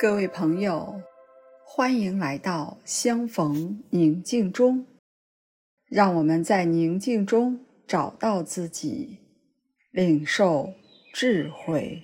各位朋友，欢迎来到相逢宁静中，让我们在宁静中找到自己，领受智慧。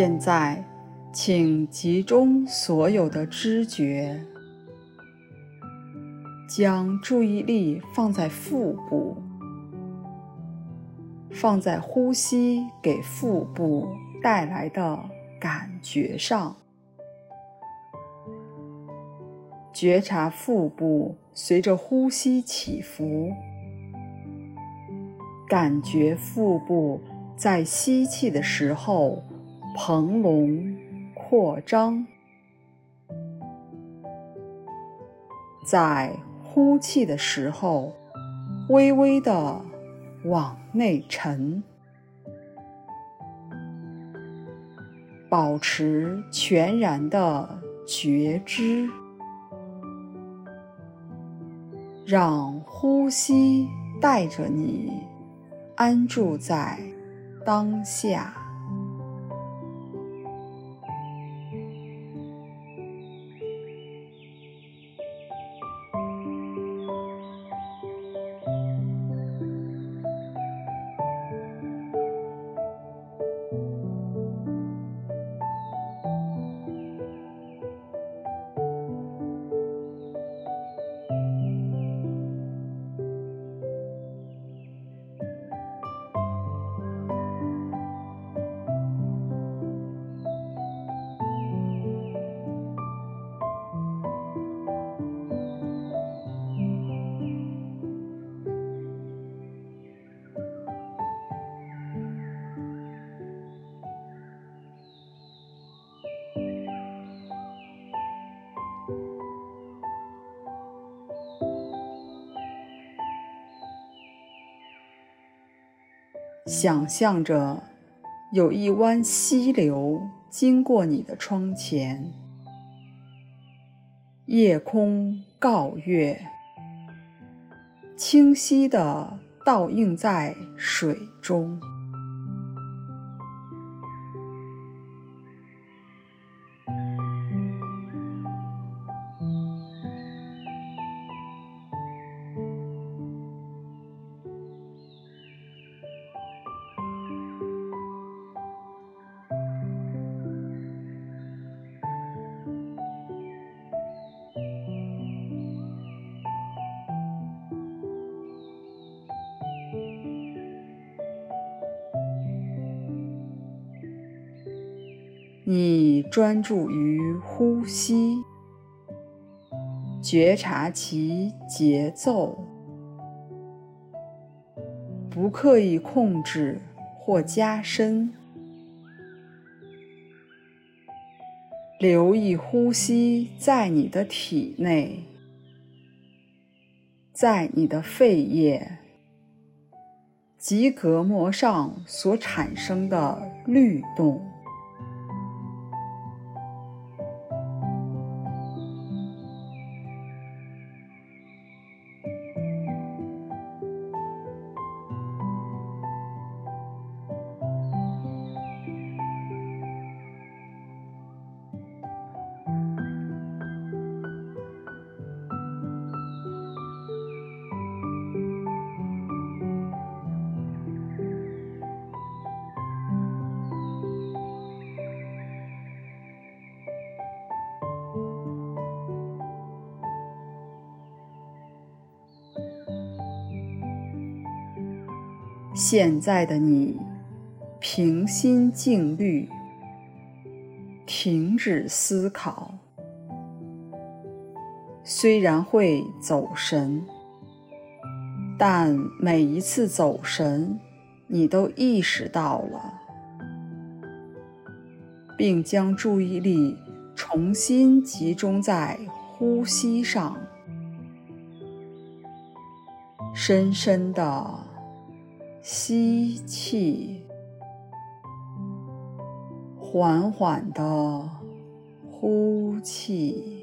现在，请集中所有的知觉，将注意力放在腹部，放在呼吸给腹部带来的感觉上，觉察腹部随着呼吸起伏，感觉腹部在吸气的时候，膨隆扩张，在呼气的时候，微微的往内沉，保持全然的觉知，让呼吸带着你安住在当下。想象着有一湾溪流经过你的窗前，夜空告月，清晰地倒映在水中。你专注于呼吸，觉察其节奏，不刻意控制或加深，留意呼吸在你的体内，在你的肺叶及隔膜上所产生的律动。现在的你，平心静虑，停止思考。虽然会走神，但每一次走神，你都意识到了，并将注意力重新集中在呼吸上，深深的。吸气，缓缓的呼气。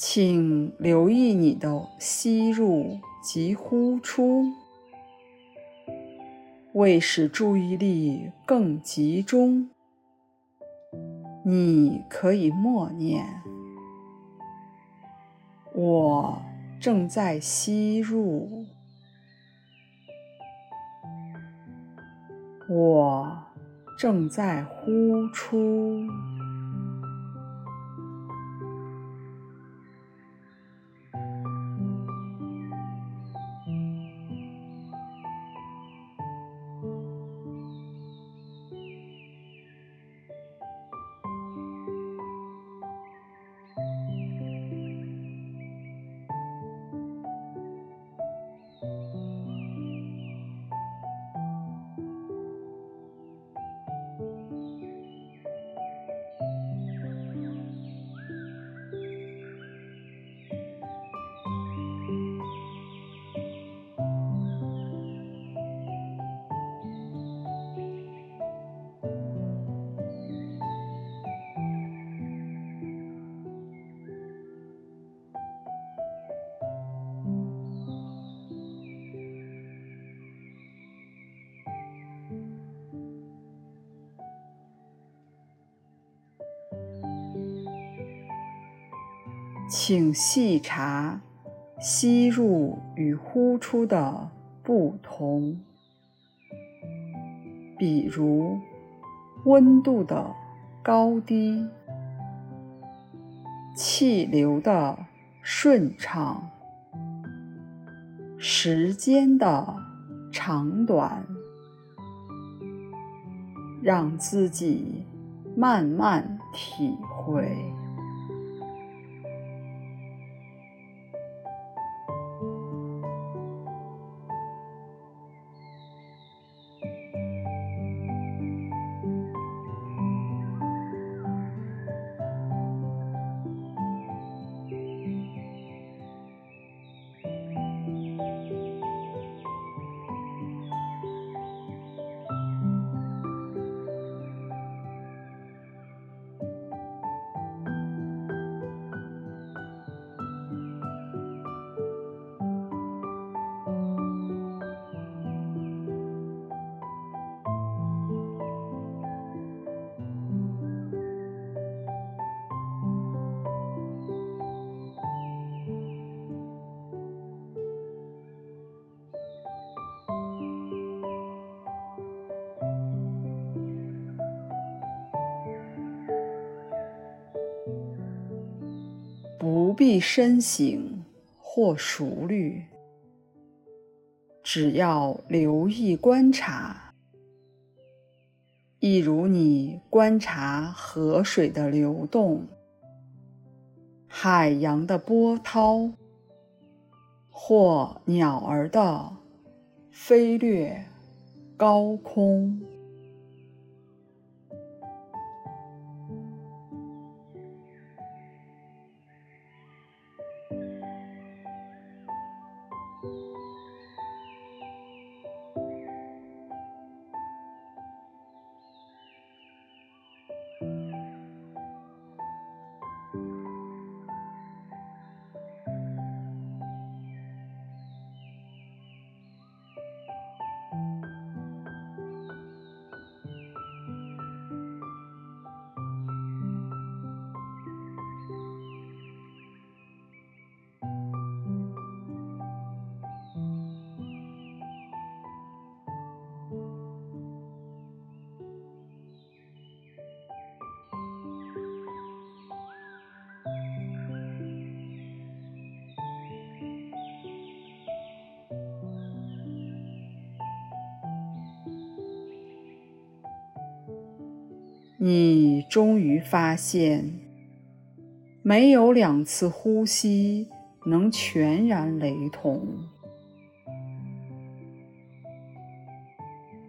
请留意你的吸入及呼出，为使注意力更集中，你可以默念：“我正在吸入，我正在呼出。”请细察吸入与呼出的不同，比如温度的高低、气流的顺畅、时间的长短，让自己慢慢体会。必深省或熟虑，只要留意观察，一如你观察河水的流动、海洋的波涛，或鸟儿的飞掠高空。你终于发现，没有两次呼吸能全然雷同，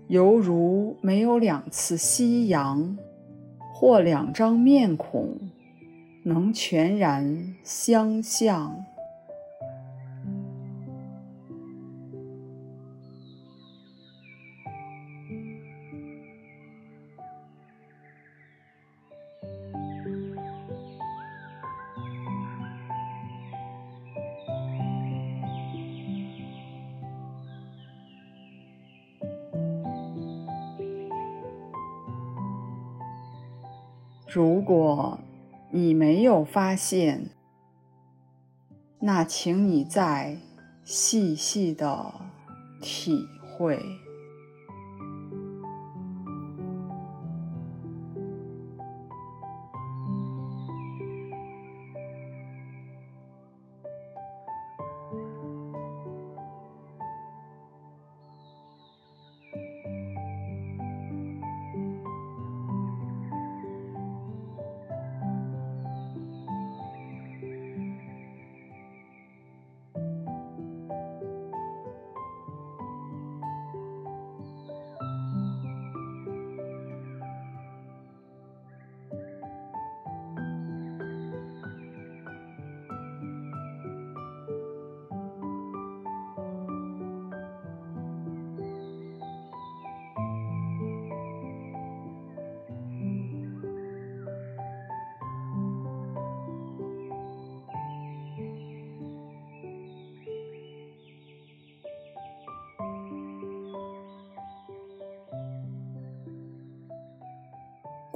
犹如没有两次夕阳或两张面孔能全然相像。如果你没有发现，那请你再细细的体会。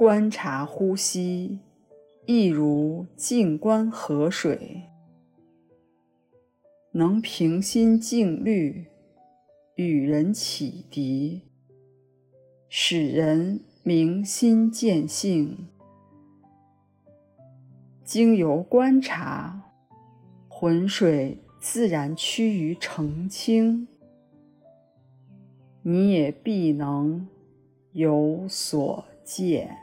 观察呼吸，亦如静观河水，能平心静虑，与人启迪，使人明心见性。经由观察，浑水自然趋于澄清，你也必能有所见。